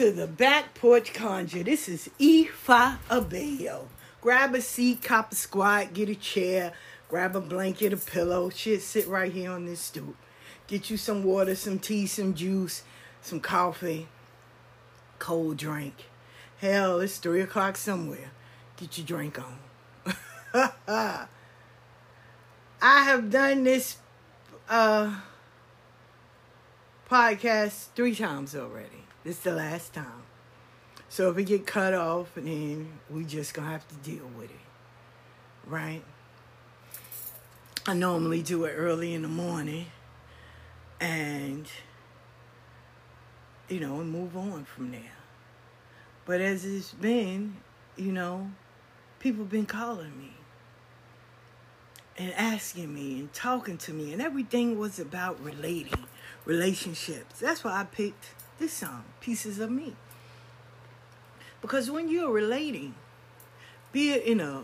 To the Back Porch Conjure. This is Ifa Abeyo. Grab a seat, cop a squat, get a chair, grab a blanket, a pillow. Shit, sit right here on this stoop. Get you some water, some tea, some juice, some coffee, cold drink. Hell, it's three o'clock somewhere. Get your drink on. I have done this uh, podcast three times already. This is the last time. So if we get cut off, and then we just gonna have to deal with it, right? I normally do it early in the morning, and you know, and move on from there. But as it's been, you know, people been calling me and asking me and talking to me, and everything was about relating, relationships. That's why I picked this song, Pieces of Me. Because when you're relating, be it in a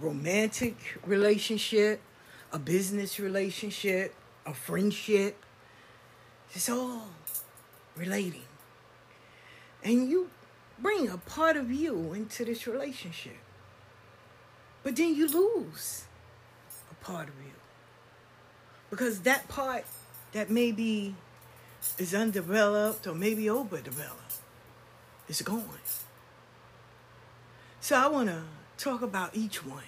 romantic relationship, a business relationship, a friendship, it's all relating. And you bring a part of you into this relationship. But then you lose a part of you. Because that part that maybe is undeveloped or maybe overdeveloped is gone. So I want to talk about each one.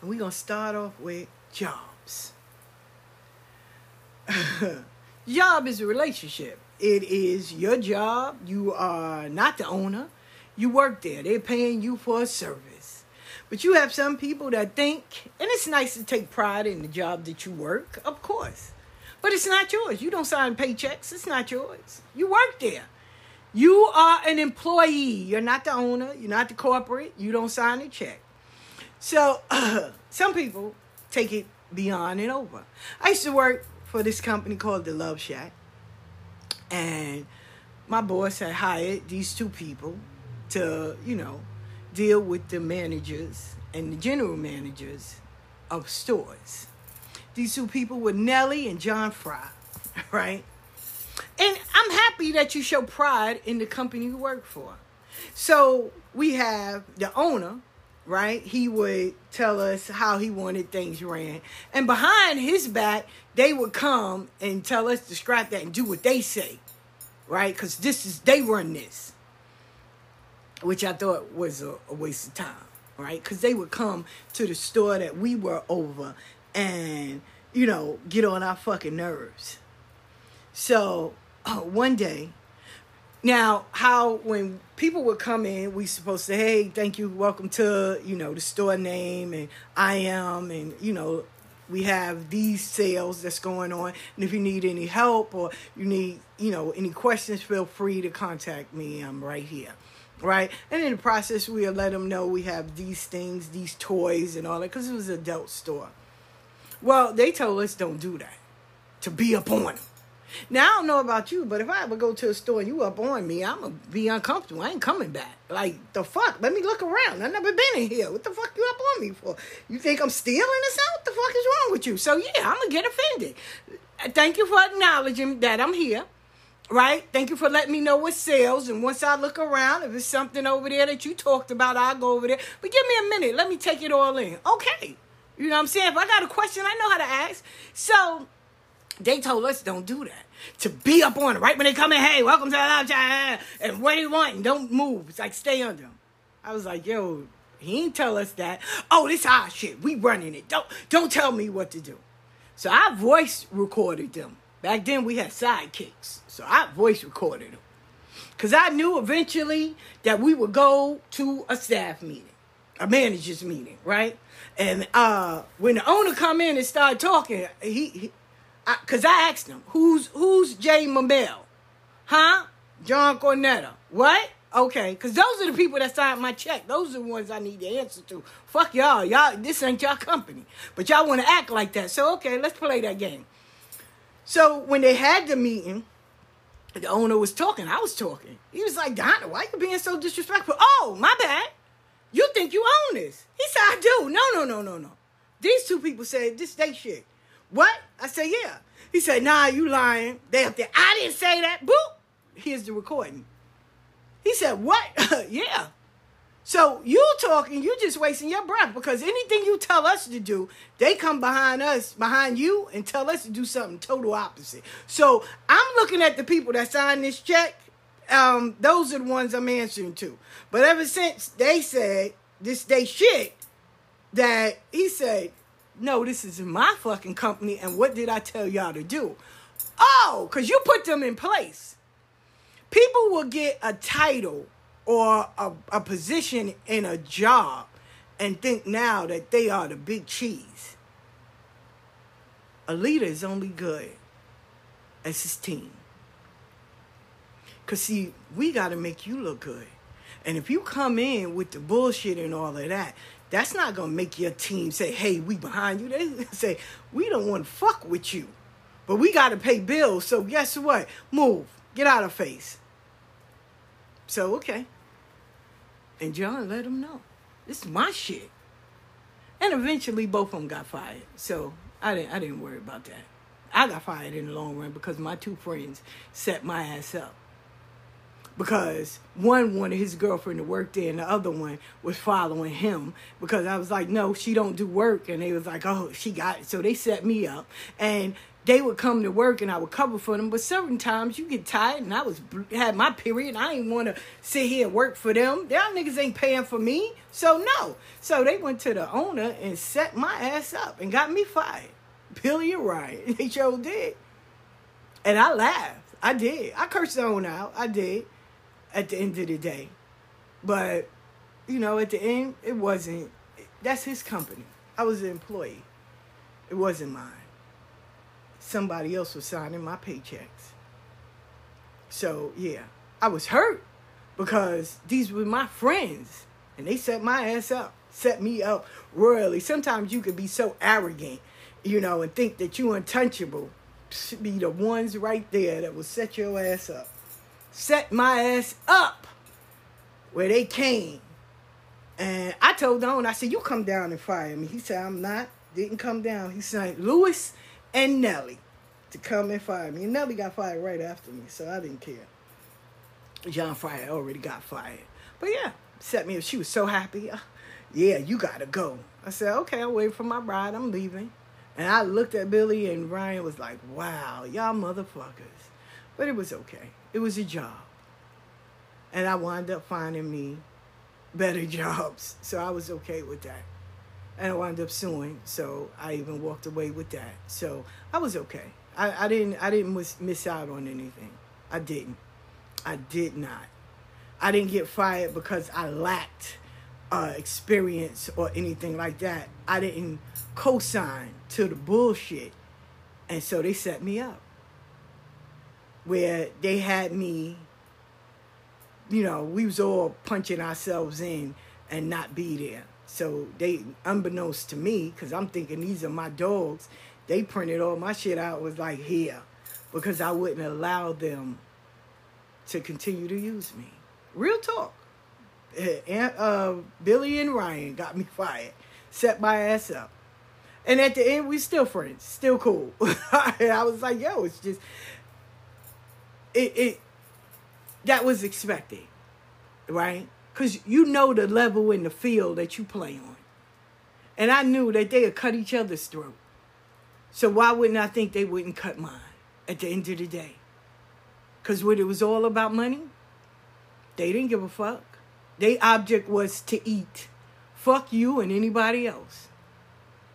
And we're going to start off with jobs. job is a relationship. It is your job. You are not the owner. You work there. They're paying you for a service. But you have some people that think, and it's nice to take pride in the job that you work, of course. But it's not yours. You don't sign paychecks. It's not yours. You work there. You are an employee. You're not the owner. You're not the corporate. You don't sign a check. So uh, some people take it beyond and over. I used to work for this company called the Love Shack. And my boss had hired these two people to, you know, deal with the managers and the general managers of stores. These two people were Nellie and John Fry, right? And I'm happy that you show pride in the company you work for. So we have the owner, right? He would tell us how he wanted things ran. And behind his back, they would come and tell us to scrap that and do what they say, right? Because this is, they run this, which I thought was a, a waste of time, right? Because they would come to the store that we were over and, you know, get on our fucking nerves. So uh, one day, now how when people would come in, we supposed to hey, thank you, welcome to, you know, the store name and I am and, you know, we have these sales that's going on and if you need any help or you need you know any questions feel free to contact me i'm right here right and in the process we'll let them know we have these things these toys and all that because it was an adult store well, they told us don't do that. To be up on them. Now I don't know about you, but if I ever go to a store and you up on me, I'm gonna be uncomfortable. I ain't coming back. Like the fuck? Let me look around. I never been in here. What the fuck you up on me for? You think I'm stealing this out? What the fuck is wrong with you? So yeah, I'm gonna get offended. Uh, thank you for acknowledging that I'm here. Right? Thank you for letting me know what sales. And once I look around, if it's something over there that you talked about, I'll go over there. But give me a minute. Let me take it all in. Okay. You know what I'm saying? If I got a question, I know how to ask. So they told us don't do that. To be up on it right when they come in, hey, welcome to the lounge, and what do you want? And don't move. It's like stay under them. I was like, yo, he ain't tell us that. Oh, this our shit. We running it. Don't don't tell me what to do. So I voice recorded them. Back then we had sidekicks. So I voice recorded them. Cause I knew eventually that we would go to a staff meeting, a managers meeting, right? And uh, when the owner come in and start talking, he, I, cause I asked him, who's who's Jay Mamel? Huh? John Cornetta. What? Okay, cause those are the people that signed my check. Those are the ones I need the answer to. Fuck y'all. Y'all this ain't y'all company. But y'all wanna act like that. So okay, let's play that game. So when they had the meeting, the owner was talking, I was talking. He was like, Donna, why you being so disrespectful? Oh, my bad. You think you own this? He said, I do. No, no, no, no, no. These two people said this they shit. What? I said, yeah. He said, nah, you lying. They up there. I didn't say that. Boop. Here's the recording. He said, what? yeah. So you talking, you just wasting your breath because anything you tell us to do, they come behind us, behind you, and tell us to do something total opposite. So I'm looking at the people that signed this check. Um, those are the ones I'm answering to. But ever since they said this they shit, that he said, No, this is my fucking company, and what did I tell y'all to do? Oh, because you put them in place. People will get a title or a, a position in a job and think now that they are the big cheese. A leader is only good as his team. Because, see, we got to make you look good. And if you come in with the bullshit and all of that, that's not going to make your team say, hey, we behind you. They say, we don't want to fuck with you. But we got to pay bills. So guess what? Move. Get out of face. So, okay. And John let him know. This is my shit. And eventually both of them got fired. So I didn't I didn't worry about that. I got fired in the long run because my two friends set my ass up. Because one wanted his girlfriend to work there and the other one was following him because I was like, no, she don't do work. And they was like, oh, she got it. So they set me up. And they would come to work and I would cover for them. But certain times you get tired and I was had my period. I didn't want to sit here and work for them. Y'all niggas ain't paying for me. So no. So they went to the owner and set my ass up and got me fired. Billy and Ryan. They sure did. And I laughed. I did. I cursed the owner out. I did. At the end of the day. But, you know, at the end, it wasn't. That's his company. I was an employee. It wasn't mine somebody else was signing my paychecks. So, yeah, I was hurt because these were my friends and they set my ass up, set me up royally. Sometimes you can be so arrogant, you know, and think that you're untouchable. Be the ones right there that will set your ass up. Set my ass up where they came. And I told Don, I said, You come down and fire me. He said, I'm not. Didn't come down. He said, Lewis, and Nelly to come and fire me. And Nelly got fired right after me, so I didn't care. John Fryer already got fired. But yeah, set me up. She was so happy. Uh, yeah, you gotta go. I said, okay, I'll wait for my ride. I'm leaving. And I looked at Billy and Ryan was like, wow, y'all motherfuckers. But it was okay. It was a job. And I wound up finding me better jobs. So I was okay with that and I wound up suing. So I even walked away with that. So I was okay. I, I didn't I didn't miss, miss out on anything. I didn't. I did not. I didn't get fired because I lacked uh, experience or anything like that. I didn't co-sign to the bullshit, and so they set me up. Where they had me, you know, we was all punching ourselves in and not be there. So they, unbeknownst to me, because I'm thinking these are my dogs, they printed all my shit out was like here, because I wouldn't allow them to continue to use me. Real talk. Aunt, uh, Billy and Ryan got me fired, set my ass up. And at the end, we still friends, still cool. I was like, yo, it's just, it, it, that was expected, right? Because you know the level in the field that you play on. And I knew that they would cut each other's throat. So why wouldn't I think they wouldn't cut mine at the end of the day? Because what it was all about money, they didn't give a fuck. Their object was to eat. Fuck you and anybody else.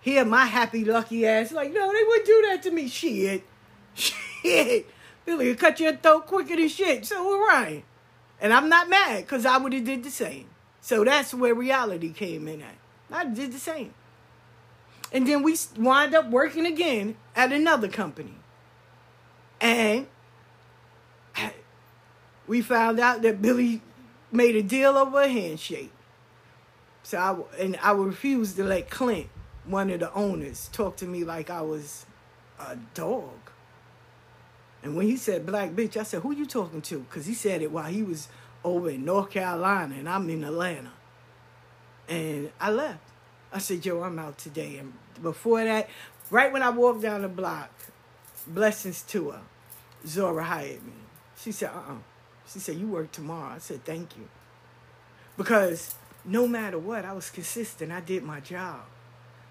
Here, my happy, lucky ass, like, no, they wouldn't do that to me. Shit. Shit. Billy, cut your throat quicker than shit. So we're right. And I'm not mad because I would have did the same. So that's where reality came in at. I did the same. And then we wind up working again at another company. And we found out that Billy made a deal over a handshake. So I, and I refused to let Clint, one of the owners, talk to me like I was a dog. And when he said black bitch, I said, who you talking to? Because he said it while he was over in North Carolina and I'm in Atlanta. And I left. I said, Joe, I'm out today. And before that, Right when I walked down the block, blessings to her, Zora hired me. She said, uh uh She said, You work tomorrow. I said, Thank you. Because no matter what, I was consistent. I did my job.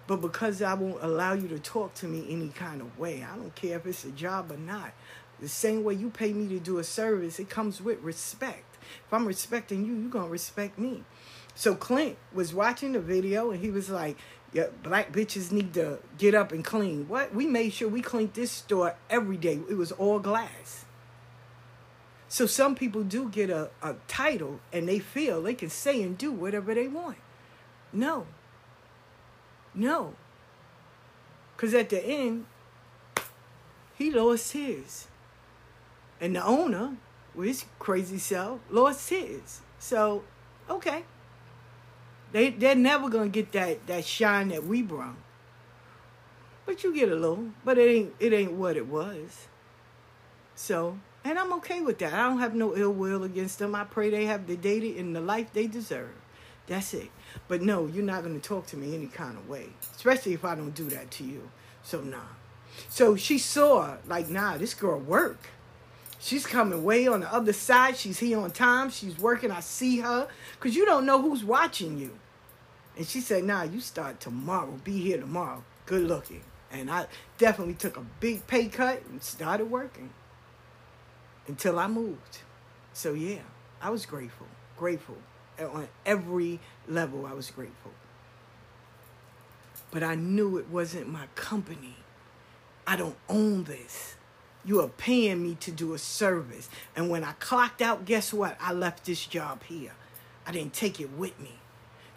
But because I won't allow you to talk to me any kind of way, I don't care if it's a job or not. The same way you pay me to do a service, it comes with respect. If I'm respecting you, you're going to respect me. So Clint was watching the video and he was like, yeah, black bitches need to get up and clean. What? We made sure we cleaned this store every day. It was all glass. So some people do get a, a title and they feel they can say and do whatever they want. No. No. Because at the end, he lost his. And the owner, with his crazy self, lost his. So, okay. They they're never gonna get that that shine that we brought. But you get a little, but it ain't it ain't what it was. So and I'm okay with that. I don't have no ill will against them. I pray they have the data and the life they deserve. That's it. But no, you're not gonna talk to me any kind of way. Especially if I don't do that to you. So nah. So she saw, like, nah, this girl work. She's coming way on the other side. She's here on time. She's working. I see her. Because you don't know who's watching you. And she said, nah, you start tomorrow. Be here tomorrow. Good looking. And I definitely took a big pay cut and started working until I moved. So yeah, I was grateful. Grateful. On every level, I was grateful. But I knew it wasn't my company. I don't own this. You are paying me to do a service. And when I clocked out, guess what? I left this job here. I didn't take it with me.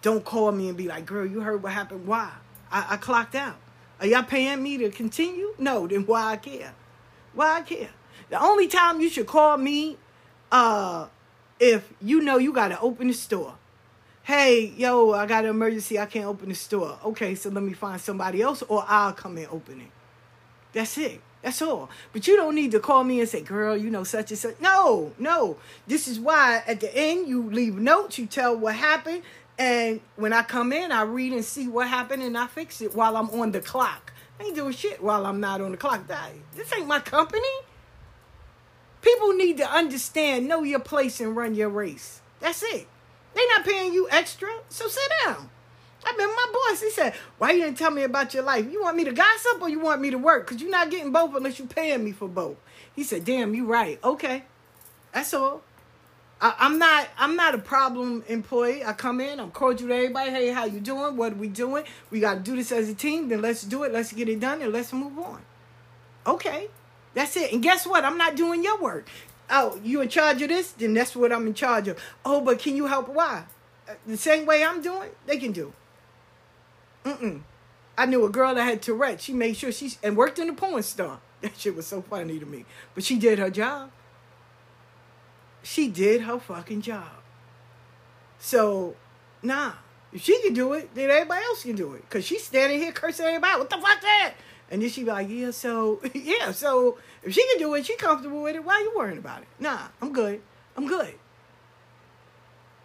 Don't call me and be like, girl, you heard what happened. Why? I, I clocked out. Are y'all paying me to continue? No, then why I care? Why I care? The only time you should call me uh if you know you gotta open the store. Hey, yo, I got an emergency, I can't open the store. Okay, so let me find somebody else or I'll come and open it. That's it. That's all. But you don't need to call me and say, girl, you know, such and such. No, no. This is why at the end you leave notes, you tell what happened. And when I come in, I read and see what happened and I fix it while I'm on the clock. I ain't doing shit while I'm not on the clock. This ain't my company. People need to understand, know your place and run your race. That's it. They not paying you extra, so sit down. I been my boss. He said, "Why you didn't tell me about your life? You want me to gossip or you want me to work? Cause you're not getting both unless you're paying me for both." He said, "Damn, you right. Okay, that's all. I, am not. I'm not a problem employee. I come in. I'm cordial to everybody. Hey, how you doing? What are we doing? We got to do this as a team. Then let's do it. Let's get it done and let's move on. Okay, that's it. And guess what? I'm not doing your work. Oh, you in charge of this? Then that's what I'm in charge of. Oh, but can you help? Why? Uh, the same way I'm doing, they can do. Mm-mm. I knew a girl that had Tourette. She made sure she and worked in a porn store. That shit was so funny to me. But she did her job. She did her fucking job. So, nah. If she can do it, then everybody else can do it. Cause she's standing here cursing everybody. What the fuck that? And then she be like, yeah, so yeah, so if she can do it, she comfortable with it. Why you worrying about it? Nah, I'm good. I'm good.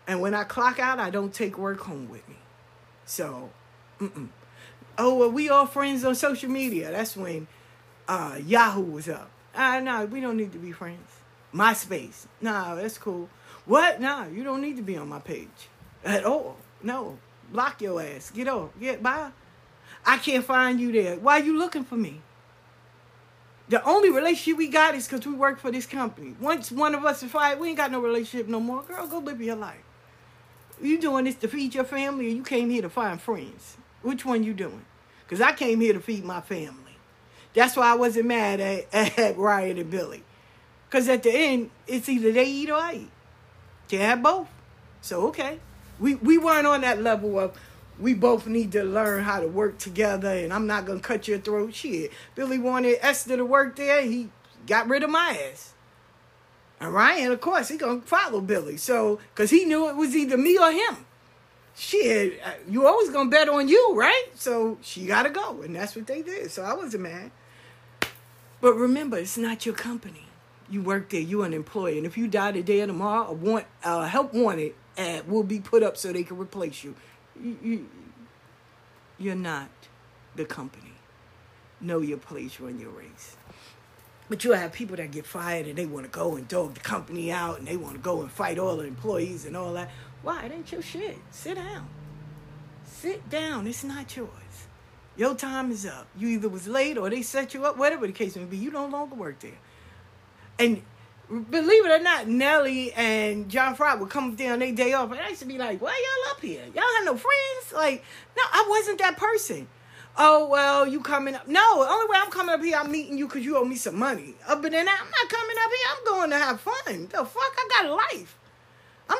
And when I clock out, I don't take work home with me. So Mm-mm. Oh, well, we all friends on social media. That's when uh, Yahoo was up. Ah, uh, no, we don't need to be friends. MySpace. Nah, that's cool. What? Nah, you don't need to be on my page at all. No, block your ass. Get off. Get by. I can't find you there. Why are you looking for me? The only relationship we got is because we work for this company. Once one of us is fired, we ain't got no relationship no more. Girl, go live your life. You doing this to feed your family, or you came here to find friends? Which one you doing? Because I came here to feed my family. That's why I wasn't mad at, at Ryan and Billy. Because at the end, it's either they eat or I eat. Can't have both. So, okay. We, we weren't on that level of we both need to learn how to work together and I'm not going to cut your throat. Shit. Billy wanted Esther to work there. He got rid of my ass. And Ryan, of course, he going to follow Billy. So, because he knew it was either me or him shit, uh, you always gonna bet on you, right? So she gotta go, and that's what they did. So I wasn't mad. But remember, it's not your company. You work there. You're an employee, and if you die today or tomorrow, a want uh, help wanted ad will be put up so they can replace you. You, you. You're not the company. know your place, run your race. But you have people that get fired and they want to go and dog the company out and they want to go and fight all the employees and all that. Why? It ain't your shit. Sit down. Sit down. It's not yours. Your time is up. You either was late or they set you up, whatever the case may be. You no longer work there. And believe it or not, Nelly and John Fry would come on their day off, and I used to be like, "Why y'all up here? Y'all have no friends?" Like, no, I wasn't that person. Oh well, you coming up? No, the only way I'm coming up here, I'm meeting you because you owe me some money. Other than that, I'm not coming up here. I'm going to have fun. The fuck, I got a life.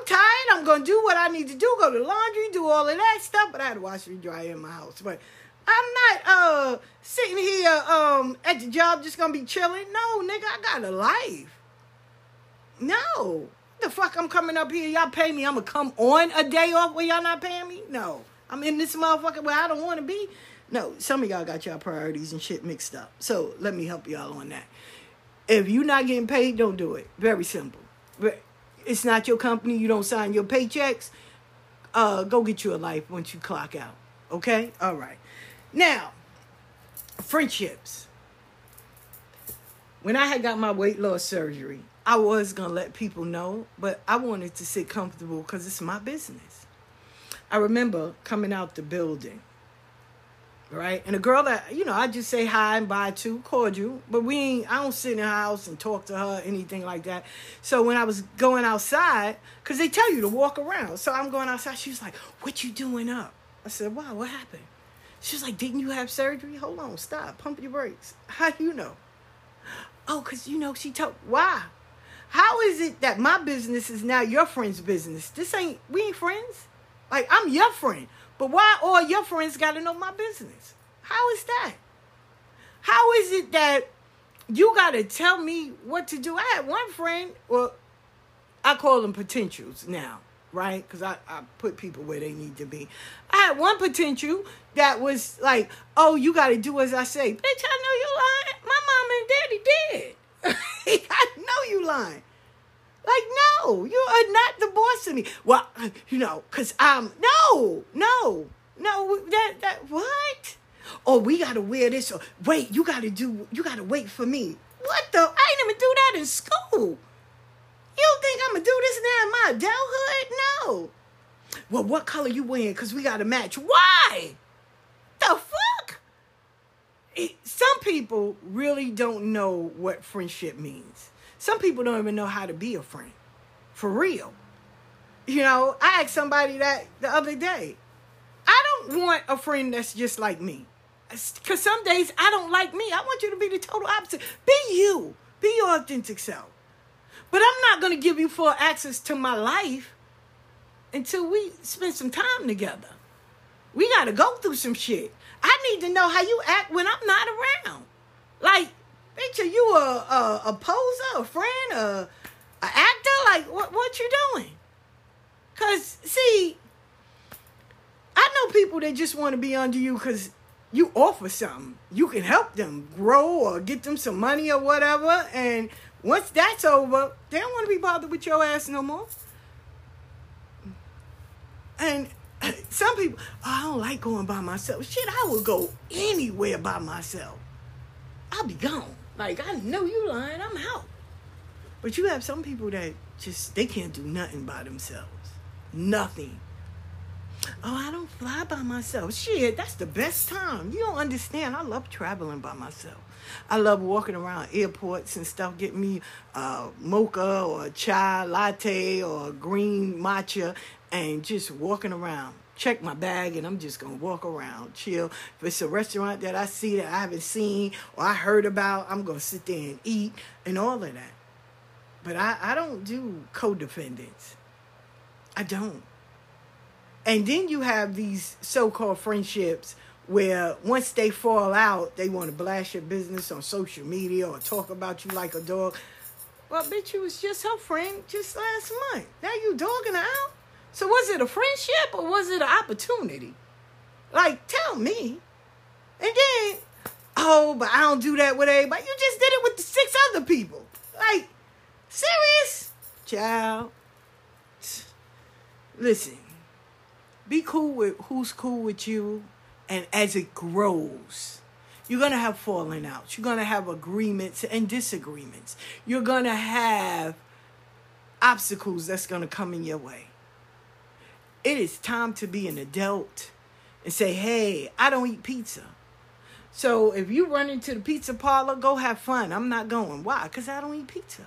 Tired. I'm gonna do what I need to do. Go to laundry, do all of that stuff. But I had to wash and dry in my house. But I'm not uh sitting here um at the job just gonna be chilling. No, nigga, I got a life. No. The fuck I'm coming up here, y'all pay me. I'ma come on a day off where y'all not paying me? No. I'm in this motherfucker where I don't wanna be. No, some of y'all got y'all priorities and shit mixed up. So let me help y'all on that. If you not getting paid, don't do it. Very simple. It's not your company. You don't sign your paychecks. Uh, go get you a life once you clock out. Okay? All right. Now, friendships. When I had got my weight loss surgery, I was going to let people know, but I wanted to sit comfortable because it's my business. I remember coming out the building right? And a girl that you know, I just say hi and bye to, cordial, but we ain't. I don't sit in the house and talk to her, anything like that. So when I was going outside, cause they tell you to walk around, so I'm going outside. She was like, "What you doing up?" I said, "Wow, what happened?" She was like, "Didn't you have surgery?" Hold on, stop, pump your brakes. How you know? Oh, cause you know she told. Why? How is it that my business is now your friend's business? This ain't we ain't friends. Like I'm your friend. But why all your friends got to know my business? How is that? How is it that you got to tell me what to do? I had one friend, well, I call them potentials now, right? Because I, I put people where they need to be. I had one potential that was like, oh, you got to do as I say. Bitch, I know you lying. My mom and daddy did. I know you lying. Like, no, you are not the boss of me. Well, you know, because I'm, um, no, no, no, that, that, what? Oh, we got to wear this. Or, wait, you got to do, you got to wait for me. What the? I didn't even do that in school. You think I'm going to do this now in my adulthood? No. Well, what color you wearing? Because we got to match. Why? The fuck? It, some people really don't know what friendship means. Some people don't even know how to be a friend. For real. You know, I asked somebody that the other day. I don't want a friend that's just like me. Because some days I don't like me. I want you to be the total opposite. Be you, be your authentic self. But I'm not going to give you full access to my life until we spend some time together. We got to go through some shit. I need to know how you act when I'm not around. Like, Bitch, are you a, a, a poser, a friend, a, a actor? Like, what, what you doing? Because, see, I know people that just want to be under you because you offer something. You can help them grow or get them some money or whatever. And once that's over, they don't want to be bothered with your ass no more. And some people, oh, I don't like going by myself. Shit, I will go anywhere by myself. I'll be gone. Like, I know you lying, I'm out. But you have some people that just, they can't do nothing by themselves. Nothing. Oh, I don't fly by myself. Shit, that's the best time. You don't understand. I love traveling by myself. I love walking around airports and stuff, getting me a mocha or a chai latte or a green matcha and just walking around check my bag and I'm just gonna walk around, chill. If it's a restaurant that I see that I haven't seen or I heard about, I'm gonna sit there and eat and all of that. But I, I don't do co-defendants. I don't. And then you have these so-called friendships where once they fall out, they want to blast your business on social media or talk about you like a dog. Well, bitch, you was just her friend just last month. Now you dogging her out? So was it a friendship or was it an opportunity? Like, tell me. And then, oh, but I don't do that with everybody. You just did it with the six other people. Like, serious? Child. Listen, be cool with who's cool with you. And as it grows, You're going to have falling outs. You're going to have agreements and disagreements. You're going to have obstacles that's going to come in your way. It is time to be an adult and say, hey, I don't eat pizza. So if you run into the pizza parlor, go have fun. I'm not going. Why? Because I don't eat pizza.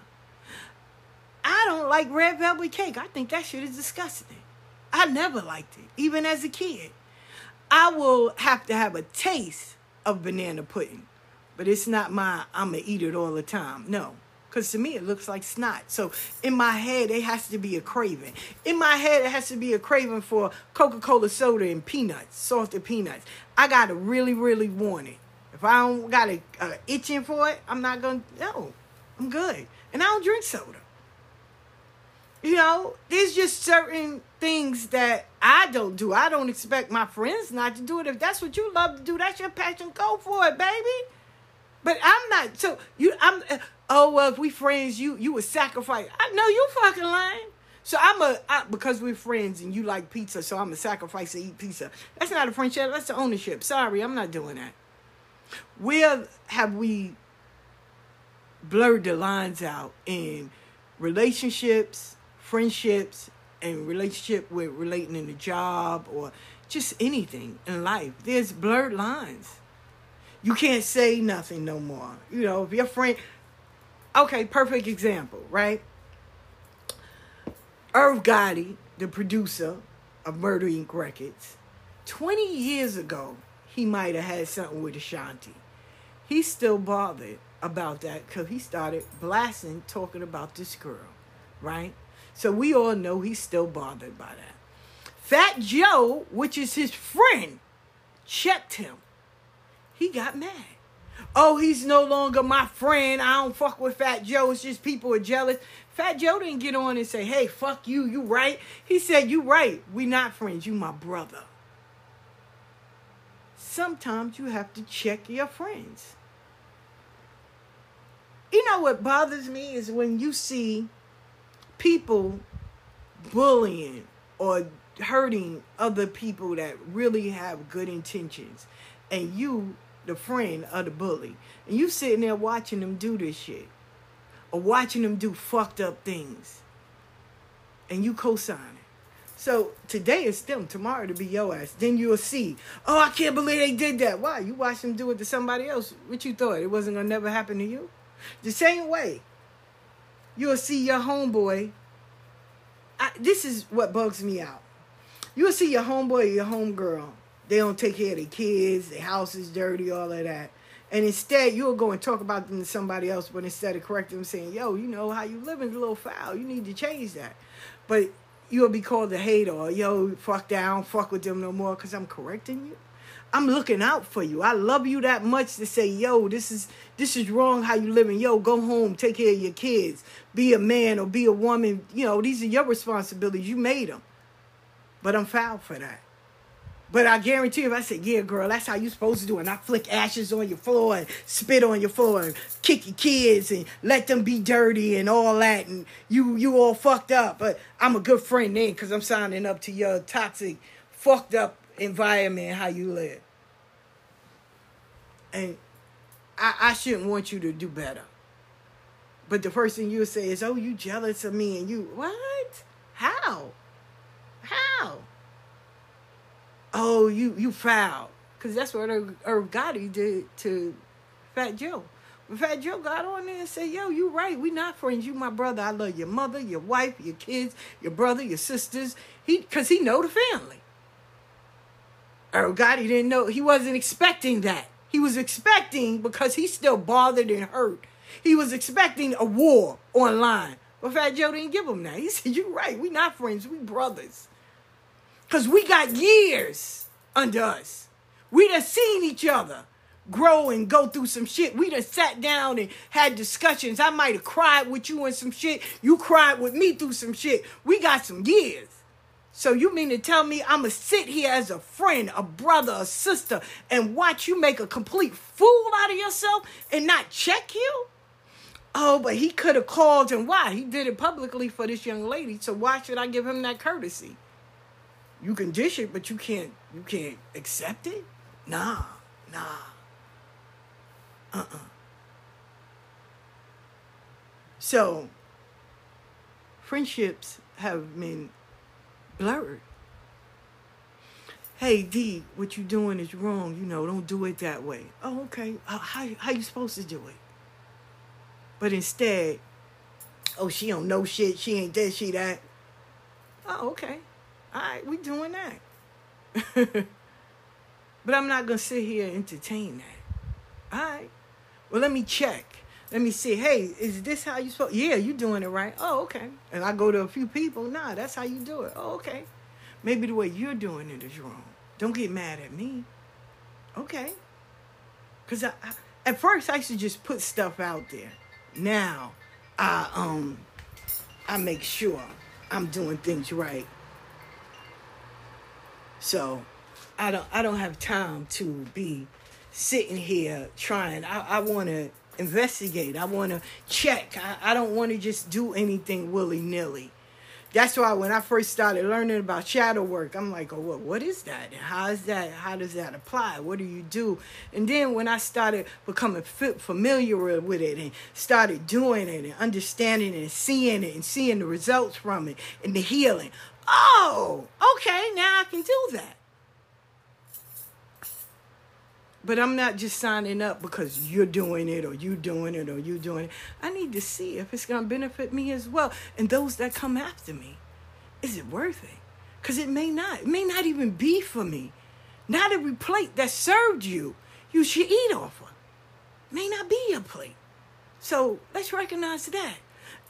I don't like red velvet cake. I think that shit is disgusting. I never liked it, even as a kid. I will have to have a taste of banana pudding, but it's not my, I'm going to eat it all the time. No. Because to me, it looks like snot. So in my head, it has to be a craving. In my head, it has to be a craving for Coca Cola soda and peanuts, salted peanuts. I got to really, really want it. If I don't got a, a itching for it, I'm not going to, no, I'm good. And I don't drink soda. You know, there's just certain things that I don't do. I don't expect my friends not to do it. If that's what you love to do, that's your passion. Go for it, baby. But I'm not. So you, I'm. Oh well, if we friends, you you would sacrifice. I know you fucking lying. So I'm a I, because we're friends and you like pizza, so I'm a sacrifice to eat pizza. That's not a friendship. That's the ownership. Sorry, I'm not doing that. Where have we blurred the lines out in relationships? friendships and relationship with relating in the job or just anything in life. There's blurred lines. You can't say nothing no more. You know, if your friend okay, perfect example, right? Irv Gotti, the producer of Murder Inc. Records, 20 years ago, he might have had something with Ashanti. He's still bothered about that because he started blasting, talking about this girl, right? So we all know he's still bothered by that. Fat Joe, which is his friend, checked him. He got mad. Oh, he's no longer my friend. I don't fuck with Fat Joe. It's just people are jealous. Fat Joe didn't get on and say, hey, fuck you, you right. He said, you right. We not friends. You my brother. Sometimes you have to check your friends. You know what bothers me is when you see people bullying or hurting other people that really have good intentions and you the friend of the bully. And you sitting there watching them do this shit. Or watching them do fucked up things. And you co-sign it so today is them. Tomorrow to be your ass. Then you'll see. Oh i can't believe they did that. Why? You watched them do it to somebody else. What you thought? It wasn't gonna never happen to you? The same way. You'll see your homeboy. I, this is what bugs me out. You'll see your homeboy or your homegirl. They don't take care of their kids, their house is dirty, all of that. And instead, you'll go and talk about them to somebody else, but instead of correcting them, saying, yo, you know, how you living is a little foul. You need to change that. But you'll be called a hater or, yo, fuck down, fuck with them no more because I'm correcting you. I'm looking out for you. I love you that much to say, yo, this is this is wrong how you living. Yo, go home, take care of your kids, be a man or be a woman. You know, these are your responsibilities. You made them. But I'm foul for that. But I guarantee you, if I said, yeah, girl, that's how you supposed to do it, and I flick ashes on your floor and spit on your floor and kick your kids and let them be dirty and all that, and you you all fucked up. But I'm a good friend then because I'm signing up to your toxic, fucked up environment how you live. And I, I shouldn't want you to do better. But the first thing you'll say is, oh, you jealous of me and you what? How? How? Oh, you you foul. Cause that's what Irv Gotti did to Fat Joe. When Fat Joe got on there and said, Yo, you right, we not friends. You my brother. I love your mother, your wife, your kids, your brother, your sisters. He cause he know the family. Oh Gotti didn't know. He wasn't expecting that. He was expecting because he's still bothered and hurt. He was expecting a war online. But Fat Joe didn't give him that. He said, You're right. We not friends. We brothers. Because we got years under us. We done seen each other grow and go through some shit. We done sat down and had discussions. I might have cried with you and some shit. You cried with me through some shit. We got some years. So you mean to tell me I'm going to sit here as a friend, a brother, a sister, and watch you make a complete fool out of yourself and not check you? Oh, but he could have called and why? He did it publicly for this young lady, so why should I give him that courtesy? You can dish it, but you can't you can't accept it? Nah, nah. Uh-uh. So, friendships have been blurred. Hey D, what you doing is wrong. You know, don't do it that way. Oh, okay. How how you supposed to do it? But instead, oh, she don't know shit. She ain't this, she that. Oh, okay. All right, we doing that. but I'm not gonna sit here and entertain that. All right. Well, let me check. Let me see. Hey, is this how you supposed? Yeah, you doing it right. Oh, okay. And I go to a few people. Nah, that's how you do it. Oh, okay. Maybe the way you're doing it is wrong. Don't get mad at me. Okay. Cause I, I at first I used to just put stuff out there. Now, I um, I make sure I'm doing things right. So, I don't I don't have time to be sitting here trying. I, I want to investigate. I want to check. I, I don't want to just do anything willy nilly. That's why when I first started learning about shadow work, I'm like, oh, what, what is that? How is that? How does that apply? What do you do? And then when I started becoming familiar with it and started doing it and understanding it and seeing it and seeing the results from it and the healing, oh, okay, now I can do that. But I'm not just signing up because you're doing it or you doing it or you doing it. I need to see if it's going to benefit me as well. And those that come after me, is it worth it? Because it may not. It may not even be for me. Not every plate that served you, you should eat off of. May not be your plate. So let's recognize that.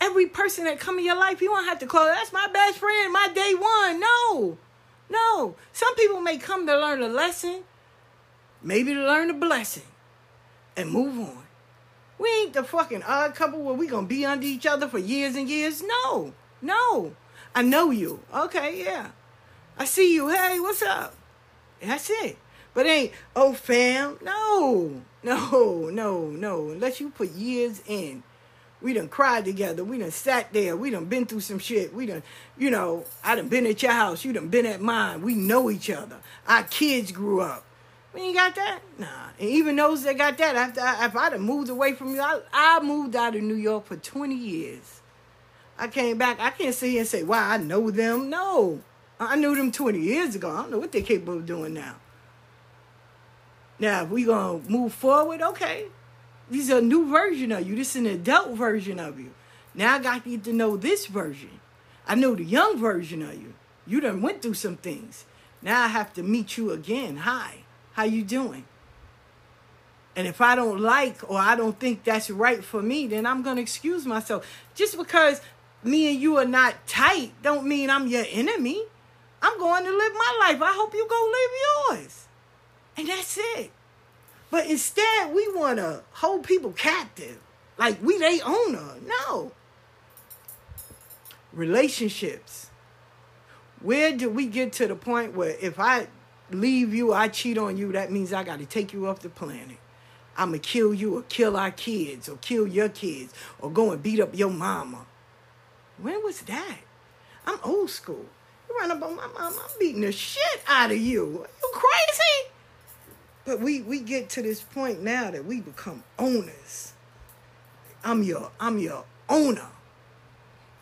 Every person that come in your life, you don't have to call, that's my best friend, my day one. No. No. Some people may come to learn a lesson maybe to learn a blessing and move on. We ain't the fucking odd couple where we gonna be under each other for years and years. No, no. I know you. Okay, yeah. I see you. Hey, what's up? That's it. But ain't, oh, fam. No, no, no, no. Unless you put years in. We done cried together. We done sat there. We done been through some shit. We done, you know, I done been at your house. You done been at mine. We know each other. Our kids grew up. We ain't got that? Nah. And even those that got that, after I, if I'd have moved away from you, I, I moved out of New York for 20 years. I came back. I can't sit here and say, wow, I know them. No. I knew them 20 years ago. I don't know what they're capable of doing now. Now, if we going to move forward, okay. This is a new version of you. This is an adult version of you. Now I got to get to know this version. I know the young version of you. You done went through some things. Now I have to meet you again. Hi. How you doing? And if I don't like or I don't think that's right for me, then I'm going to excuse myself. Just because me and you are not tight don't mean I'm your enemy. I'm going to live my life. I hope you go live yours. And that's it. But instead, we want to hold people captive. Like we they owner. No. Relationships. Where do we get to the point where if I leave you, I cheat on you, that means I got to take you off the planet. I'm going to kill you or kill our kids or kill your kids or go and beat up your mama. When was that? I'm old school. You run up on my mama, I'm beating the shit out of you. Are you crazy? But we, we get to this point now that we become owners. I'm your I'm your owner.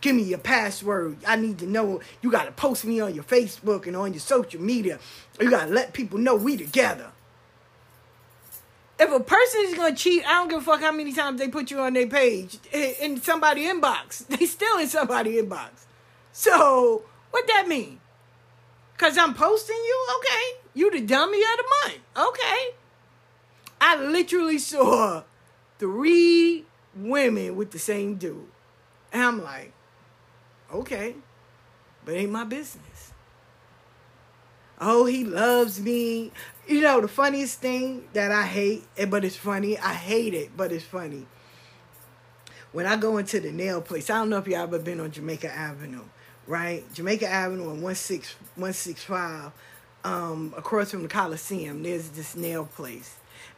Give me your password. I need to know. You got to post me on your Facebook and on your social media. You got to let people know we together. If a person is to cheat, I don't give a fuck how many times they put you on their page eh, in somebody inbox. They still in somebody inbox. So, what that mean? Cuz I'm posting you? Okay. You the dummy of the month. Okay. I literally saw three women with the same dude. And I'm like, Okay, but ain't my business. Oh, he loves me. You know, the funniest thing that I hate, eh, but it's funny, I hate it, but it's funny. When I go into the nail place, I don't know if y'all ever been on Jamaica Avenue, right? Jamaica Avenue and 165, um, across from the Coliseum, there's this nail place.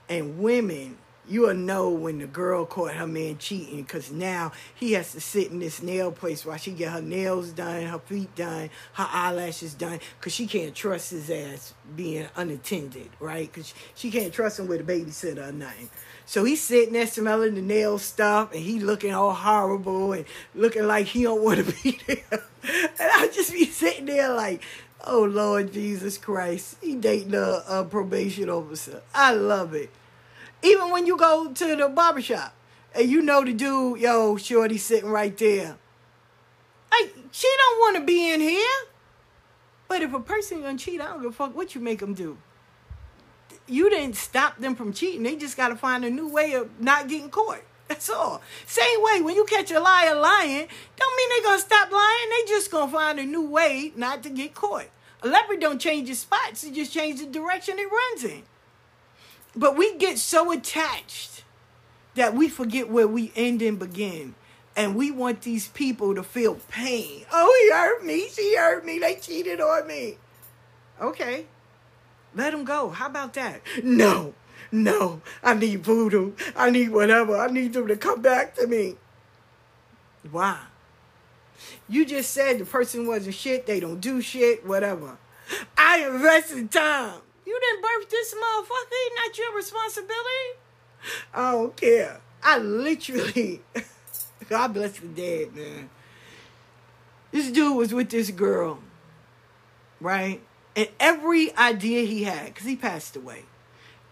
And women you will know when the girl caught her man cheating because now he has to sit in this nail place while she get her nails done, her feet done, her eyelashes done because she can't trust his ass being unattended, right? Because she can't trust him with a babysitter or nothing. So he's sitting there smelling the nail stuff and he looking all horrible and looking like he don't want to be there. And I just be sitting there like, oh Lord Jesus Christ, he dating a, a probation officer. I love it. Even when you go to the barbershop and you know the dude, yo, shorty sitting right there. Like, she don't want to be in here. But if a person gonna cheat, I don't give a fuck what you make them do. You didn't stop them from cheating. They just gotta find a new way of not getting caught. That's all. Same way, when you catch a liar lying, don't mean they gonna stop lying. They just gonna find a new way not to get caught. A leopard don't change its spots; it just changes the direction it runs in. But we get so attached that we forget where we end and begin. And we want these people to feel pain. Oh, he hurt me. She hurt me. They cheated on me. Okay. Let them go. How about that? No, no. I need voodoo. I need whatever. I need them to come back to me. Why? You just said the person wasn't shit. They don't do shit. Whatever. I invested time. You didn't birth this motherfucker. not your responsibility. I don't care. I literally, God bless the dead, man. This dude was with this girl, right? And every idea he had, because he passed away,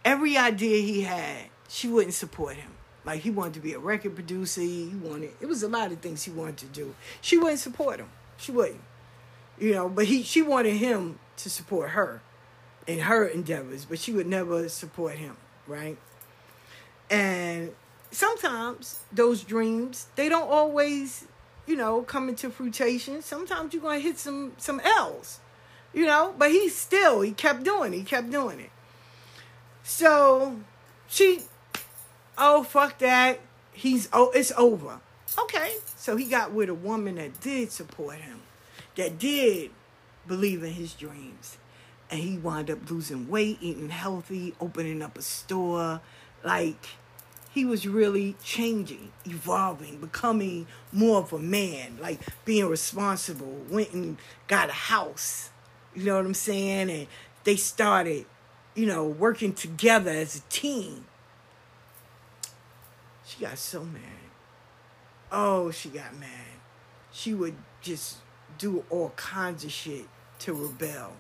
every idea he had, she wouldn't support him. Like he wanted to be a record producer. He wanted it was a lot of things he wanted to do. She wouldn't support him. She wouldn't. You know, but he she wanted him to support her in her endeavors, but she would never support him, right? And sometimes those dreams, they don't always, you know, come into fruition. Sometimes you're gonna hit some some L's, you know, but he still he kept doing it, he kept doing it. So she oh fuck that. He's oh it's over. Okay. So he got with a woman that did support him, that did believe in his dreams and he wound up losing weight, eating healthy, opening up a store. Like he was really changing, evolving, becoming more of a man, like being responsible. Went and got a house. You know what I'm saying? And they started, you know, working together as a team. She got so mad. Oh, she got mad. She would just do all kinds of shit to rebel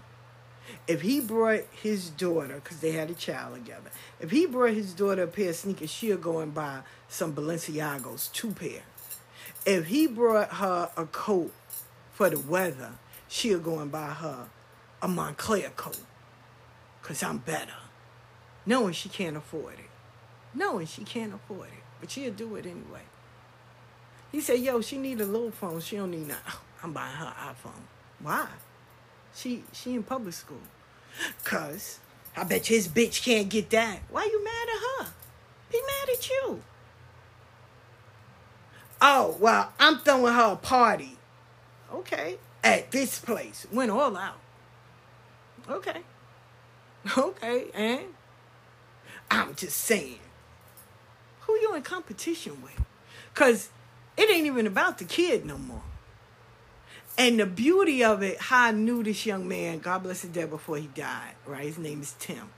if he brought his daughter, because they had a child together, if he brought his daughter a pair of sneakers, she'll go and buy some Balenciagos, two pair. If he brought her a coat for the weather, she'll go and buy her a Moncler coat, because I'm better. Knowing she can't afford it. Knowing she can't afford it. But she'll do it anyway. He said, yo, she need a little phone. She don't need nothing. I'm buying her iPhone. Why? She she in public school. Cause I bet his bitch can't get that. Why you mad at her? Be mad at you. Oh, well, I'm throwing her a party. Okay. At this place. Went all out. Okay. Okay, and I'm just saying. Who you in competition with? Cause it ain't even about the kid no more. And the beauty of it, how I knew this young man, God bless his dead before he died, right? His name is Tim.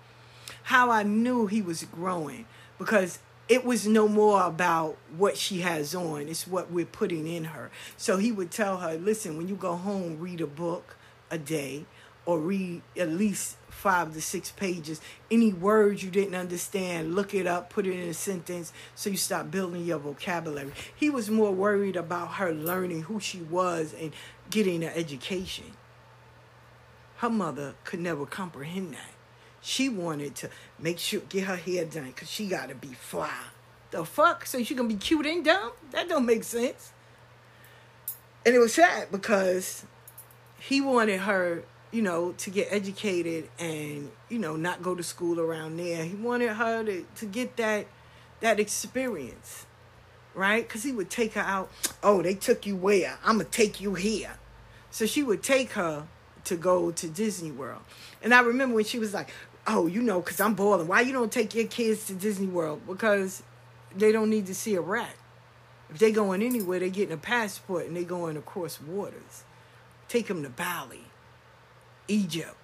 How I knew he was growing because it was no more about what she has on, it's what we're putting in her. So he would tell her, listen, when you go home, read a book a day or read at least five to six pages. Any words you didn't understand, look it up, put it in a sentence so you start building your vocabulary. He was more worried about her learning who she was and getting an education. Her mother could never comprehend that. She wanted to make sure get her hair done because she got to be fly. The fuck? So she gonna be cute and dumb? That don't make sense. And it was sad because he wanted her, you know, to get educated and you know not go to school around there. He wanted her to to get that that experience, right? Because he would take her out. Oh, they took you where? I'm gonna take you here. So she would take her to go to Disney World. And I remember when she was like, oh, you know, because I'm boiling. Why you don't take your kids to Disney World? Because they don't need to see a rat. If they're going anywhere, they're getting a passport and they're going across waters. Take them to Bali, Egypt.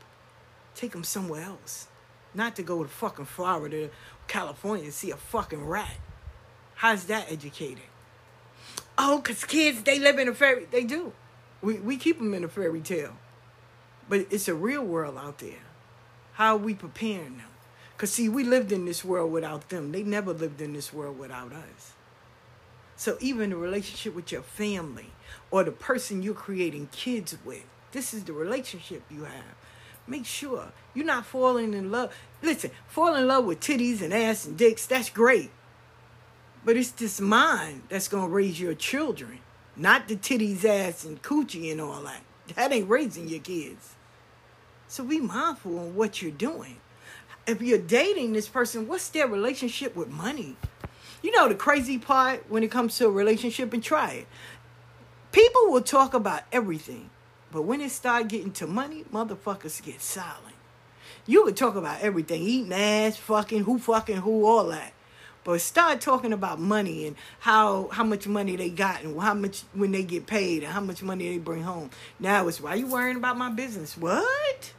Take them somewhere else. Not to go to fucking Florida, California and see a fucking rat. How's that educated? Oh, because kids, they live in a fairy. They do. We, we keep them in a fairy tale. But it's a real world out there. How are we preparing them? Because, see, we lived in this world without them. They never lived in this world without us. So, even the relationship with your family or the person you're creating kids with, this is the relationship you have. Make sure you're not falling in love. Listen, fall in love with titties and ass and dicks, that's great. But it's this mind that's going to raise your children, not the titties, ass, and coochie and all that. That ain't raising your kids. So be mindful on what you're doing. If you're dating this person, what's their relationship with money? You know the crazy part when it comes to a relationship and try it. People will talk about everything, but when it start getting to money, motherfuckers get silent. You would talk about everything, eating ass, fucking, who fucking who, all that. But start talking about money and how how much money they got and how much when they get paid and how much money they bring home. Now it's why you worrying about my business? What?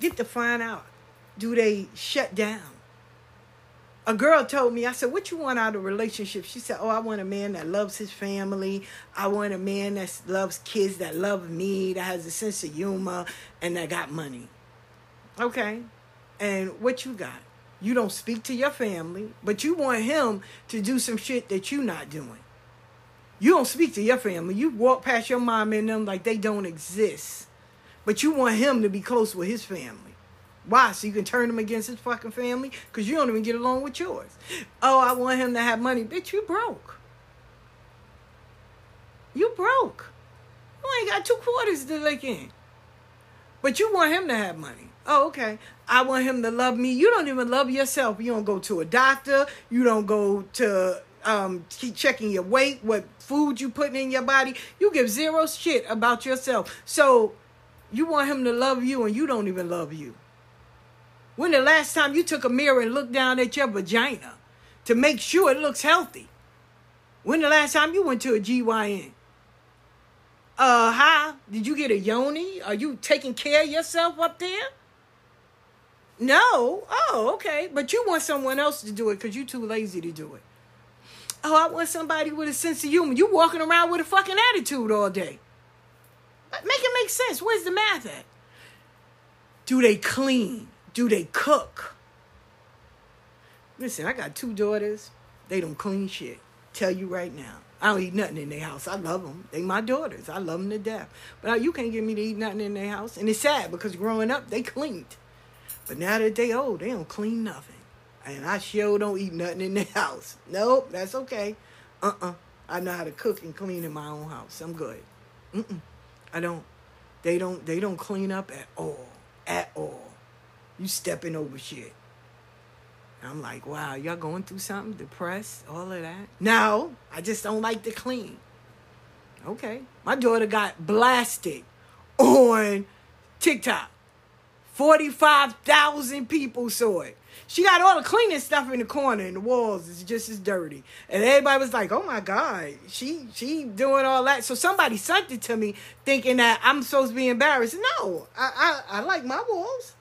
Get to find out. Do they shut down? A girl told me, I said, What you want out of a relationship? She said, Oh, I want a man that loves his family. I want a man that loves kids, that love me, that has a sense of humor, and that got money. Okay. And what you got? You don't speak to your family, but you want him to do some shit that you not doing. You don't speak to your family. You walk past your mom and them like they don't exist. But you want him to be close with his family. Why? So you can turn him against his fucking family? Because you don't even get along with yours. Oh, I want him to have money. Bitch, you broke. You broke. You ain't got two quarters to lick in. But you want him to have money. Oh, okay. I want him to love me. You don't even love yourself. You don't go to a doctor. You don't go to um, keep checking your weight, what food you putting in your body. You give zero shit about yourself. So you want him to love you and you don't even love you. When the last time you took a mirror and looked down at your vagina to make sure it looks healthy? When the last time you went to a GYN? Uh, hi. Did you get a yoni? Are you taking care of yourself up there? No. Oh, okay. But you want someone else to do it because you're too lazy to do it. Oh, I want somebody with a sense of humor. You walking around with a fucking attitude all day. Make it make sense. Where's the math at? Do they clean? Do they cook? Listen, I got two daughters. They don't clean shit. Tell you right now. I don't eat nothing in their house. I love them. They my daughters. I love them to death. But uh, you can't get me to eat nothing in their house. And it's sad because growing up, they cleaned. But now that they old, they don't clean nothing. And I sure don't eat nothing in their house. Nope, that's okay. Uh-uh. I know how to cook and clean in my own house. I'm good. Mm-mm. I don't. They don't. They don't clean up at all. At all. You stepping over shit. I'm like, wow, y'all going through something? Depressed? All of that? No, I just don't like to clean. Okay. My daughter got blasted on TikTok. 45,000 people saw it. She got all the cleaning stuff in the corner and the walls is just as dirty. And everybody was like, oh my God, she she doing all that. So somebody sent it to me thinking that I'm supposed to be embarrassed. No, I, I, I like my walls.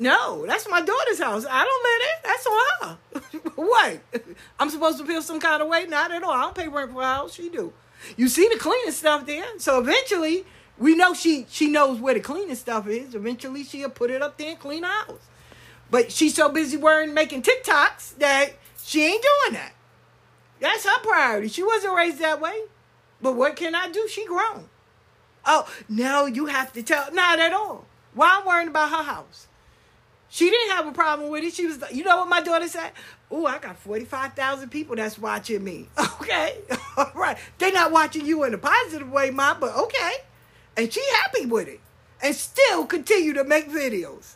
No, that's my daughter's house. I don't live there. That's on her. what? I'm supposed to feel some kind of way? Not at all. I don't pay rent for a house. She do. You see the cleaning stuff there. So eventually, we know she she knows where the cleaning stuff is. Eventually, she'll put it up there and clean the house. But she's so busy worrying making TikToks that she ain't doing that. That's her priority. She wasn't raised that way. But what can I do? She grown. Oh, no, you have to tell. Not at all. Why I'm worrying about her house. She didn't have a problem with it. She was, you know what my daughter said? Oh, I got 45,000 people that's watching me. Okay. All right. They're not watching you in a positive way, Mom, but okay. And she happy with it. And still continue to make videos.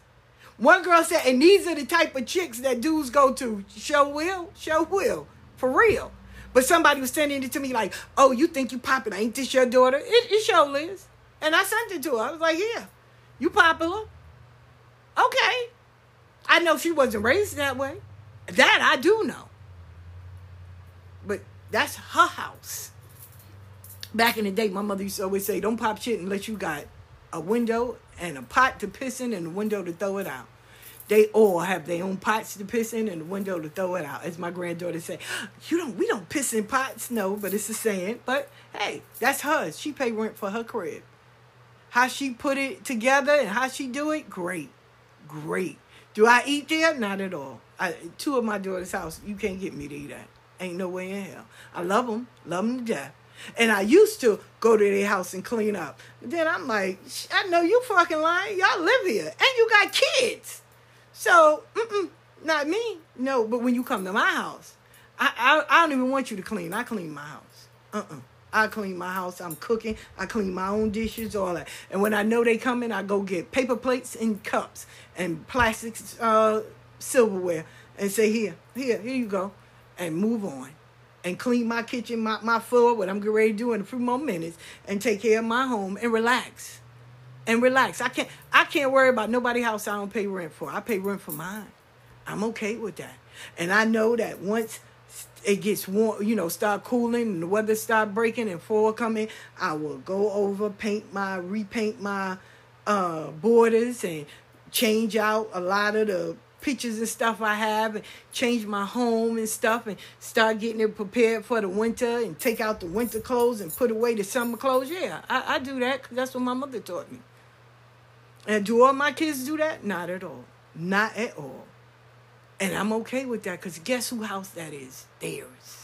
One girl said, and these are the type of chicks that dudes go to. Show will, show will, for real. But somebody was sending it to me like, oh, you think you popular? Ain't this your daughter? It, it show Liz. And I sent it to her. I was like, yeah, you popular. Okay. I know she wasn't raised that way. That I do know. But that's her house. Back in the day, my mother used to always say, don't pop shit unless you got a window and a pot to piss in and a window to throw it out. They all have their own pots to piss in and a window to throw it out. As my granddaughter say, you don't we don't piss in pots, no, but it's a saying. But hey, that's hers. She pay rent for her crib. How she put it together and how she do it, great. Great. Do I eat there? Not at all. I, two of my daughter's house, you can't get me to eat that. Ain't no way in hell. I love them, love them to death. And I used to go to their house and clean up. Then I'm like, I know you fucking lying. Y'all live here. And you got kids. So, not me. No, but when you come to my house, I, I, I don't even want you to clean. I clean my house. Uh-uh. I clean my house. I'm cooking. I clean my own dishes, all that. And when I know they coming, I go get paper plates and cups and plastic uh, silverware and say, here, here, here you go. And move on. And clean my kitchen, my, my floor, what I'm getting ready to do in a few more minutes, and take care of my home and relax. And relax. I can't I can't worry about nobody house I don't pay rent for. I pay rent for mine. I'm okay with that. And I know that once it gets warm, you know, start cooling and the weather start breaking and fall coming, I will go over, paint my, repaint my uh, borders and change out a lot of the pictures and stuff I have and change my home and stuff and start getting it prepared for the winter and take out the winter clothes and put away the summer clothes. Yeah, I, I do that because that's what my mother taught me. And do all my kids do that? Not at all. Not at all. And I'm okay with that because guess who house that is? Theirs.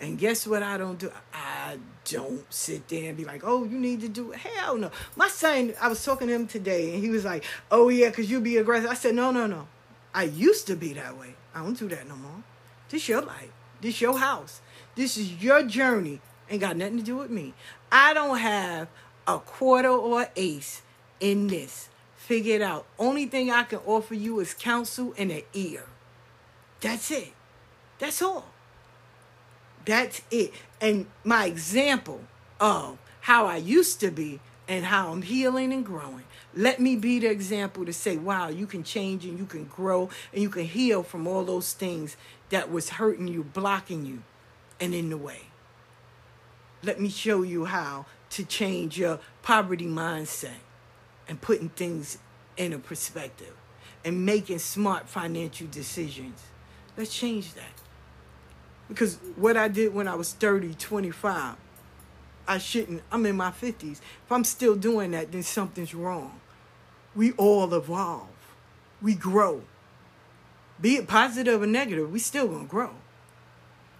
And guess what I don't do? I don't sit there and be like, oh, you need to do it. Hell no. My son, I was talking to him today and he was like, oh, yeah, because you be aggressive. I said, no, no, no. I used to be that way. I don't do that no more. This your life. This your house. This is your journey. Ain't got nothing to do with me. I don't have a quarter or ace in this. Figure it out. Only thing I can offer you is counsel and an ear. That's it. That's all. That's it. And my example of how I used to be and how I'm healing and growing. Let me be the example to say, wow, you can change and you can grow and you can heal from all those things that was hurting you, blocking you, and in the way. Let me show you how to change your poverty mindset and putting things in a perspective and making smart financial decisions. Let's change that. Because what I did when I was 30, 25, I shouldn't. I'm in my 50s. If I'm still doing that, then something's wrong. We all evolve. We grow. Be it positive or negative, we still gonna grow.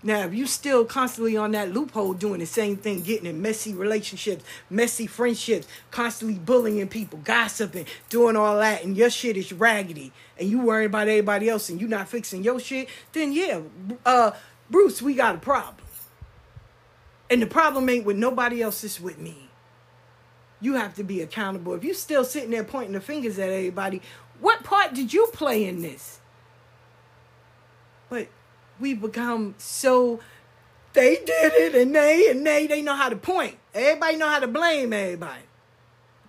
Now, if you still constantly on that loophole doing the same thing, getting in messy relationships, messy friendships, constantly bullying people, gossiping, doing all that, and your shit is raggedy, and you worrying about everybody else and you not fixing your shit, then yeah, uh, Bruce, we got a problem. And the problem ain't with nobody else, it's with me. You have to be accountable. If you still sitting there pointing the fingers at everybody, what part did you play in this? But we become so they did it and they and they they know how to point. Everybody know how to blame everybody.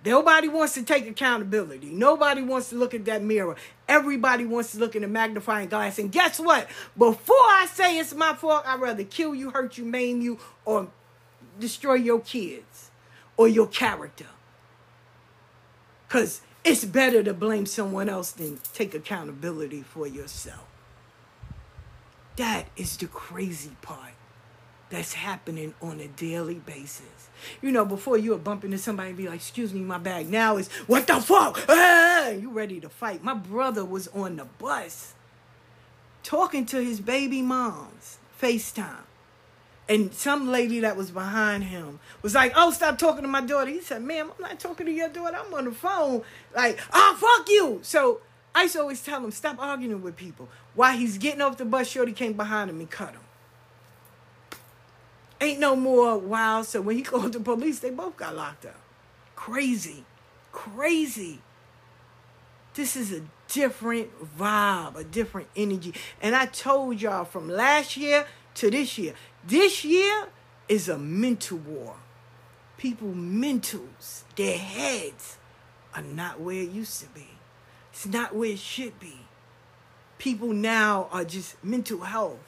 Nobody wants to take accountability. Nobody wants to look at that mirror. Everybody wants to look in the magnifying glass. And guess what? Before I say it's my fault, I'd rather kill you, hurt you, maim you, or destroy your kids or your character. Because it's better to blame someone else than take accountability for yourself. That is the crazy part that's happening on a daily basis. You know, before you would bump into somebody and be like, excuse me, my bag. Now it's, what the fuck? Ah! You ready to fight. My brother was on the bus talking to his baby moms, FaceTime. And some lady that was behind him was like, oh, stop talking to my daughter. He said, ma'am, I'm not talking to your daughter. I'm on the phone. Like, oh, fuck you. So I used to always tell him, stop arguing with people. While he's getting off the bus, Shorty came behind him and cut him. Ain't no more wild. So when he called the police, they both got locked up. Crazy. Crazy. This is a different vibe, a different energy. And I told y'all from last year to this year, this year is a mental war. People mentals, their heads are not where it used to be. It's not where it should be. People now are just mental health.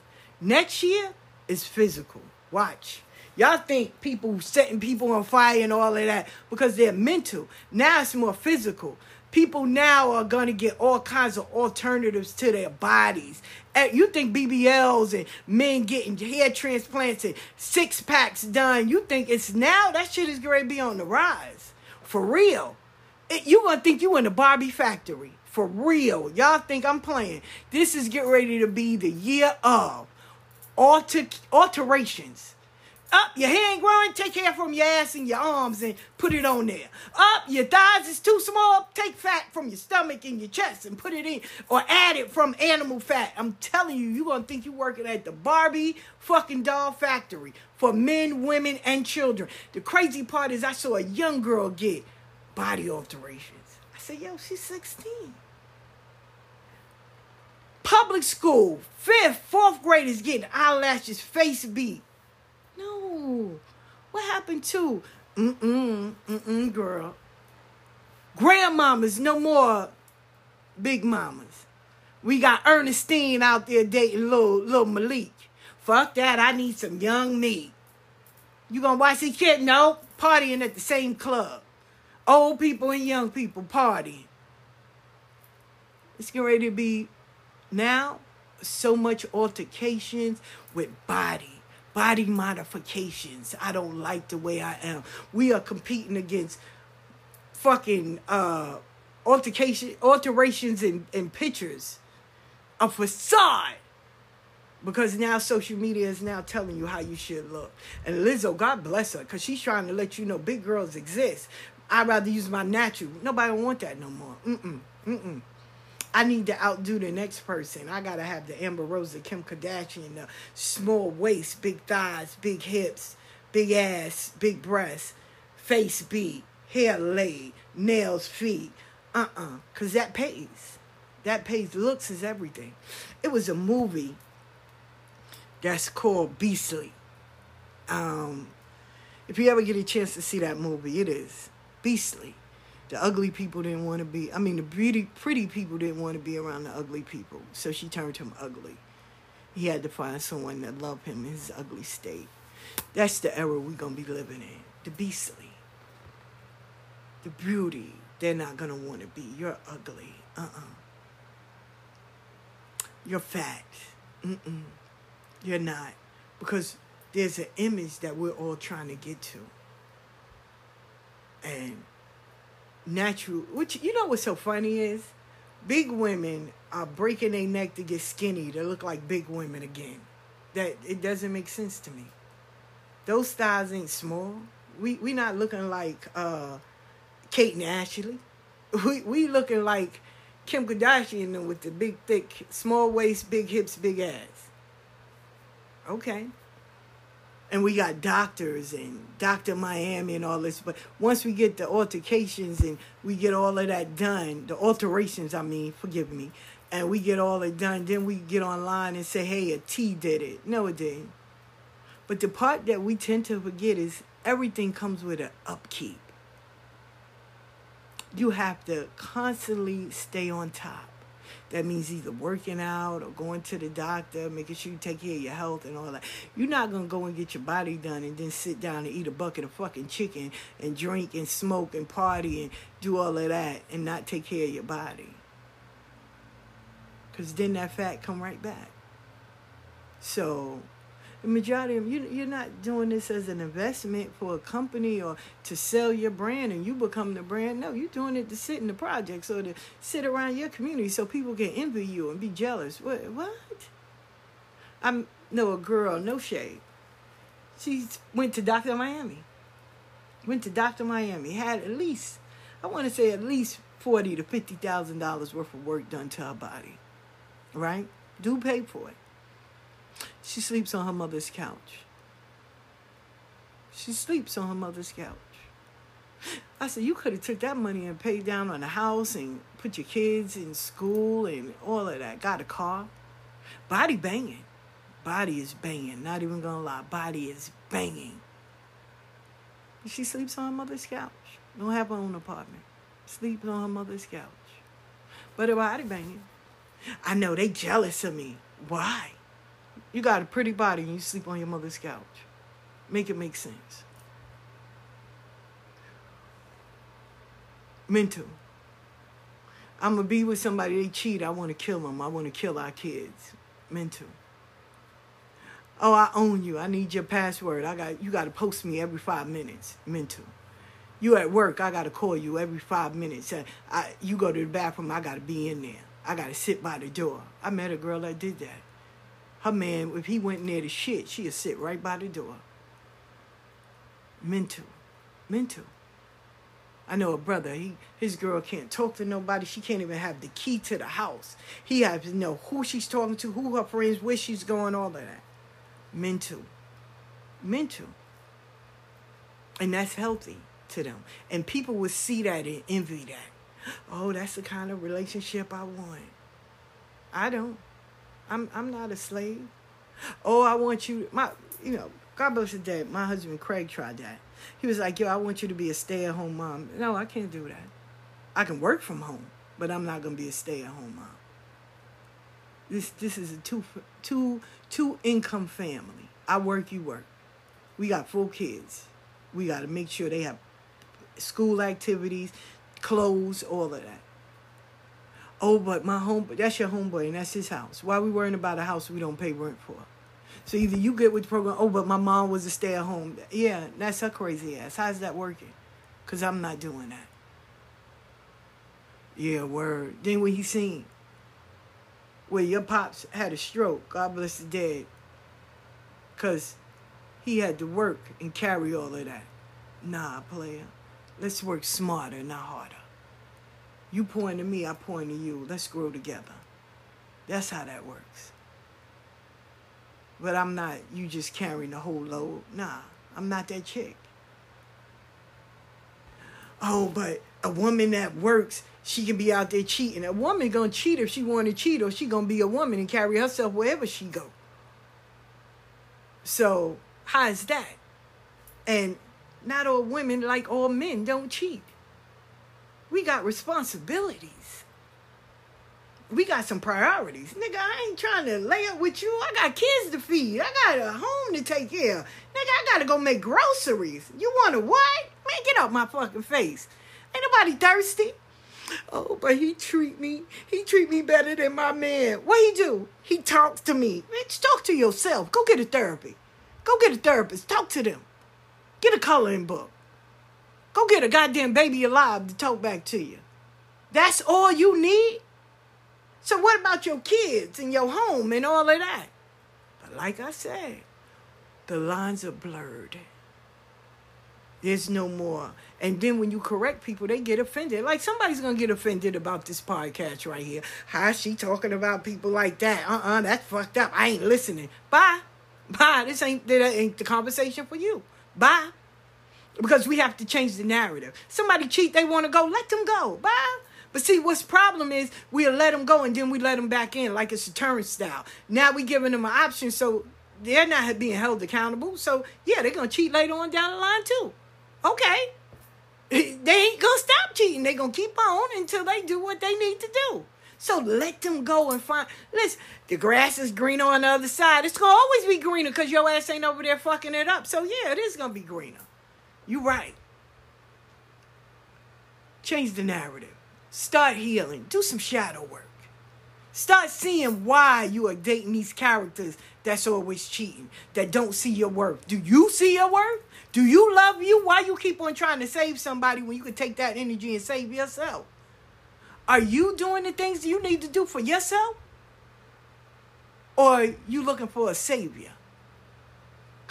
Next year is physical. Watch. Y'all think people setting people on fire and all of that because they're mental. Now it's more physical. People now are going to get all kinds of alternatives to their bodies. And you think BBLs and men getting hair transplants and six packs done, you think it's now? That shit is going to be on the rise. For real. It, you going to think you in the Barbie factory. For real. Y'all think I'm playing. This is getting ready to be the year of alter, alterations up, your ain't growing, take hair from your ass and your arms and put it on there. Up, your thighs is too small, take fat from your stomach and your chest and put it in. Or add it from animal fat. I'm telling you, you're gonna think you're working at the Barbie fucking doll factory for men, women, and children. The crazy part is I saw a young girl get body alterations. I said, yo, she's 16 public school, fifth, fourth graders getting eyelashes, face beat. No. What happened to mm-mm, mm-mm, girl? Grandmamas, no more big mamas. We got Ernestine out there dating little, little Malik. Fuck that. I need some young me. You gonna watch this kid? No. Partying at the same club. Old people and young people partying. It's getting ready to be now so much altercations with body body modifications. I don't like the way I am. We are competing against fucking uh altercation alterations in, in pictures. A facade. Because now social media is now telling you how you should look. And Lizzo, God bless her, because she's trying to let you know big girls exist. I'd rather use my natural. Nobody want that no more. Mm-mm. Mm-mm. I need to outdo the next person. I gotta have the Amber Rose, the Kim Kardashian, the small waist, big thighs, big hips, big ass, big breasts, face beat, hair laid, nails, feet. Uh-uh. Cause that pays. That pays. Looks is everything. It was a movie that's called Beastly. Um, if you ever get a chance to see that movie, it is Beastly. The ugly people didn't want to be, I mean, the pretty, pretty people didn't want to be around the ugly people. So she turned him ugly. He had to find someone that loved him in his ugly state. That's the era we're going to be living in. The beastly. The beauty. They're not going to want to be. You're ugly. Uh-uh. You're fat. Mm-mm. You're not. Because there's an image that we're all trying to get to. And natural. Which you know what's so funny is, big women are breaking their neck to get skinny to look like big women again. That it doesn't make sense to me. Those thighs ain't small. We we not looking like uh, Kate and Ashley. We we looking like Kim Kardashian with the big thick small waist, big hips, big ass. Okay and we got doctors and Dr. Miami and all this. But once we get the altercations and we get all of that done, the alterations, I mean, forgive me, and we get all it done, then we get online and say, hey, a T did it. No, it didn't. But the part that we tend to forget is everything comes with an upkeep. You have to constantly stay on top. That means either working out or going to the doctor, making sure you take care of your health and all that. You're not going to go and get your body done and then sit down and eat a bucket of fucking chicken and drink and smoke and party and do all of that and not take care of your body. Because then that fat come right back. So the majority of you you're not doing this as an investment for a company or to sell your brand and you become the brand. No you're doing it to sit in the projects or to sit around your community so people can envy you and be jealous. What what? I know a girl no shade. She went to dr miami. Went to dr miami had at least i want to say at least 40 to 50 thousand dollars worth of work done to her body right? Do pay for it she sleeps on her mother's couch. She sleeps on her mother's couch. I said, you could have took that money and paid down on a house and put your kids in school and all of that. Got a car. Body banging. Body is banging. Not even gonna lie. Body is banging. She sleeps on her mother's couch. Don't have her own apartment. Sleeps on her mother's couch. but a body banging. I know they jealous of me. Why? You got a pretty body and you sleep on your mother's couch. Make it make sense. Mental. I'm gonna be with somebody they cheat. I want to kill them. I want to kill our kids. Mental. Oh, I own you. I need your password. I got you. Got to post me every five minutes. Mental. You at work. I got to call you every five minutes. Uh, I, you go to the bathroom. I got to be in there. I got to sit by the door. I met a girl that did that. Her man, if he went near the shit, she'd sit right by the door. Mental. Mental. I know a brother, he his girl can't talk to nobody. She can't even have the key to the house. He has to know who she's talking to, who her friends, where she's going, all of that. Mental. Mental. And that's healthy to them. And people would see that and envy that. Oh, that's the kind of relationship I want. I don't. I'm I'm not a slave. Oh, I want you my you know, God bless his dad. My husband Craig tried that. He was like, yo, I want you to be a stay at home mom. No, I can't do that. I can work from home, but I'm not gonna be a stay at home mom. This this is a two two two income family. I work, you work. We got four kids. We got to make sure they have school activities, clothes, all of that. Oh, but my home, that's your homeboy and that's his house. Why are we worrying about a house we don't pay rent for? So either you get with the program, oh, but my mom was a stay at home. Yeah, that's her crazy ass. How's that working? Because I'm not doing that. Yeah, word. Then when he seen where your pops had a stroke, God bless the dead, because he had to work and carry all of that. Nah, player. Let's work smarter, not harder. You point to me, I point to you. Let's grow together. That's how that works. But I'm not, you just carrying the whole load. Nah, I'm not that chick. Oh, but a woman that works, she can be out there cheating. A woman gonna cheat if she want to cheat, or she gonna be a woman and carry herself wherever she go. So how is that? And not all women, like all men, don't cheat. We got responsibilities. We got some priorities. Nigga, I ain't trying to lay up with you. I got kids to feed. I got a home to take care of. Nigga, I gotta go make groceries. You wanna what? Man, get out my fucking face. Ain't nobody thirsty. Oh, but he treat me, he treat me better than my man. What he do? He talks to me. Bitch, talk to yourself. Go get a therapy. Go get a therapist. Talk to them. Get a coloring book. Go get a goddamn baby alive to talk back to you. That's all you need? So what about your kids and your home and all of that? But like I said, the lines are blurred. There's no more. And then when you correct people, they get offended. Like somebody's gonna get offended about this podcast right here. How she talking about people like that? Uh-uh, that's fucked up. I ain't listening. Bye. Bye. This ain't that ain't the conversation for you. Bye. Because we have to change the narrative. Somebody cheat, they want to go, let them go. Bye. But see, what's problem is we'll let them go and then we let them back in like it's a turnstile. Now we giving them an option so they're not being held accountable. So yeah, they're gonna cheat later on down the line too. Okay. They ain't gonna stop cheating. They're gonna keep on until they do what they need to do. So let them go and find. Listen, the grass is greener on the other side. It's gonna always be greener because your ass ain't over there fucking it up. So yeah, it is gonna be greener. You right. Change the narrative. Start healing. Do some shadow work. Start seeing why you are dating these characters that's always cheating, that don't see your worth. Do you see your worth? Do you love you? Why you keep on trying to save somebody when you can take that energy and save yourself? Are you doing the things you need to do for yourself? Or you looking for a savior?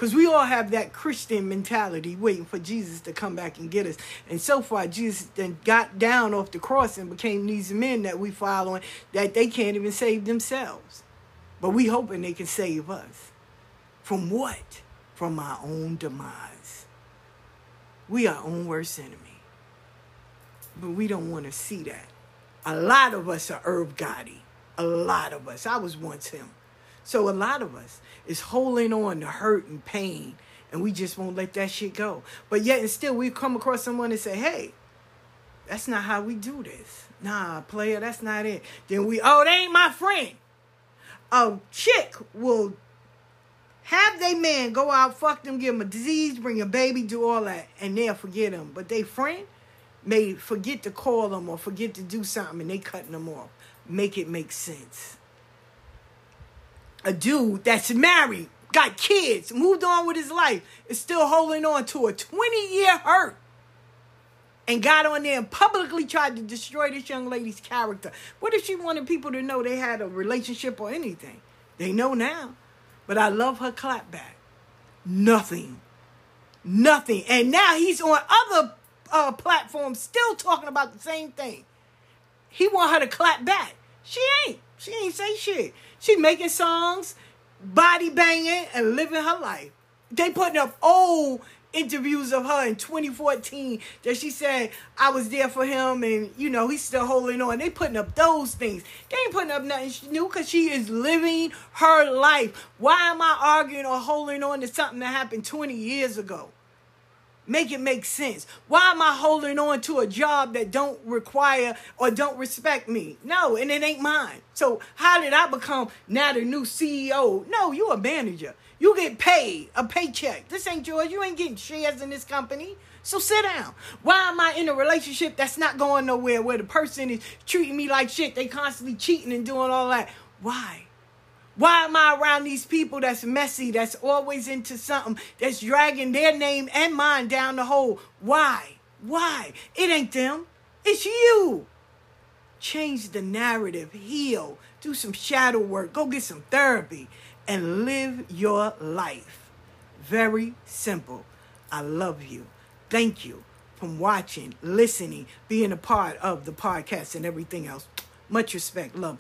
Because we all have that Christian mentality waiting for Jesus to come back and get us. And so far, Jesus then got down off the cross and became these men that we following that they can't even save themselves. But we hoping they can save us. From what? From our own demise. We are our own worst enemy. But we don't want to see that. A lot of us are Herb Gotti. A lot of us. I was once him. So a lot of us is holding on to hurt and pain, and we just won't let that shit go. But yet and still, we come across someone and say, "Hey, that's not how we do this. Nah, player, that's not it. Then we, oh, they ain't my friend. A chick will have they man go out, fuck them, give them a disease, bring a baby, do all that, and they'll forget them. But they friend may forget to call them or forget to do something, and they cutting them off. Make it make sense. A dude that's married, got kids, moved on with his life, is still holding on to a 20 year hurt and got on there and publicly tried to destroy this young lady's character. What if she wanted people to know they had a relationship or anything? They know now. But I love her clapback. Nothing. Nothing. And now he's on other uh, platforms still talking about the same thing. He want her to clap back. She ain't. She ain't say shit. She making songs, body banging, and living her life. They putting up old interviews of her in 2014 that she said I was there for him and you know he's still holding on. They putting up those things. They ain't putting up nothing new because she is living her life. Why am I arguing or holding on to something that happened 20 years ago? Make it make sense. Why am I holding on to a job that don't require or don't respect me? No, and it ain't mine. So how did I become now the new CEO? No, you a manager. You get paid a paycheck. This ain't yours. You ain't getting shares in this company. So sit down. Why am I in a relationship that's not going nowhere where the person is treating me like shit? They constantly cheating and doing all that. Why? Why am I around these people that's messy, that's always into something, that's dragging their name and mine down the hole? Why? Why? It ain't them. It's you. Change the narrative, heal, do some shadow work, go get some therapy and live your life. Very simple. I love you. Thank you from watching, listening, being a part of the podcast and everything else. Much respect. Love you.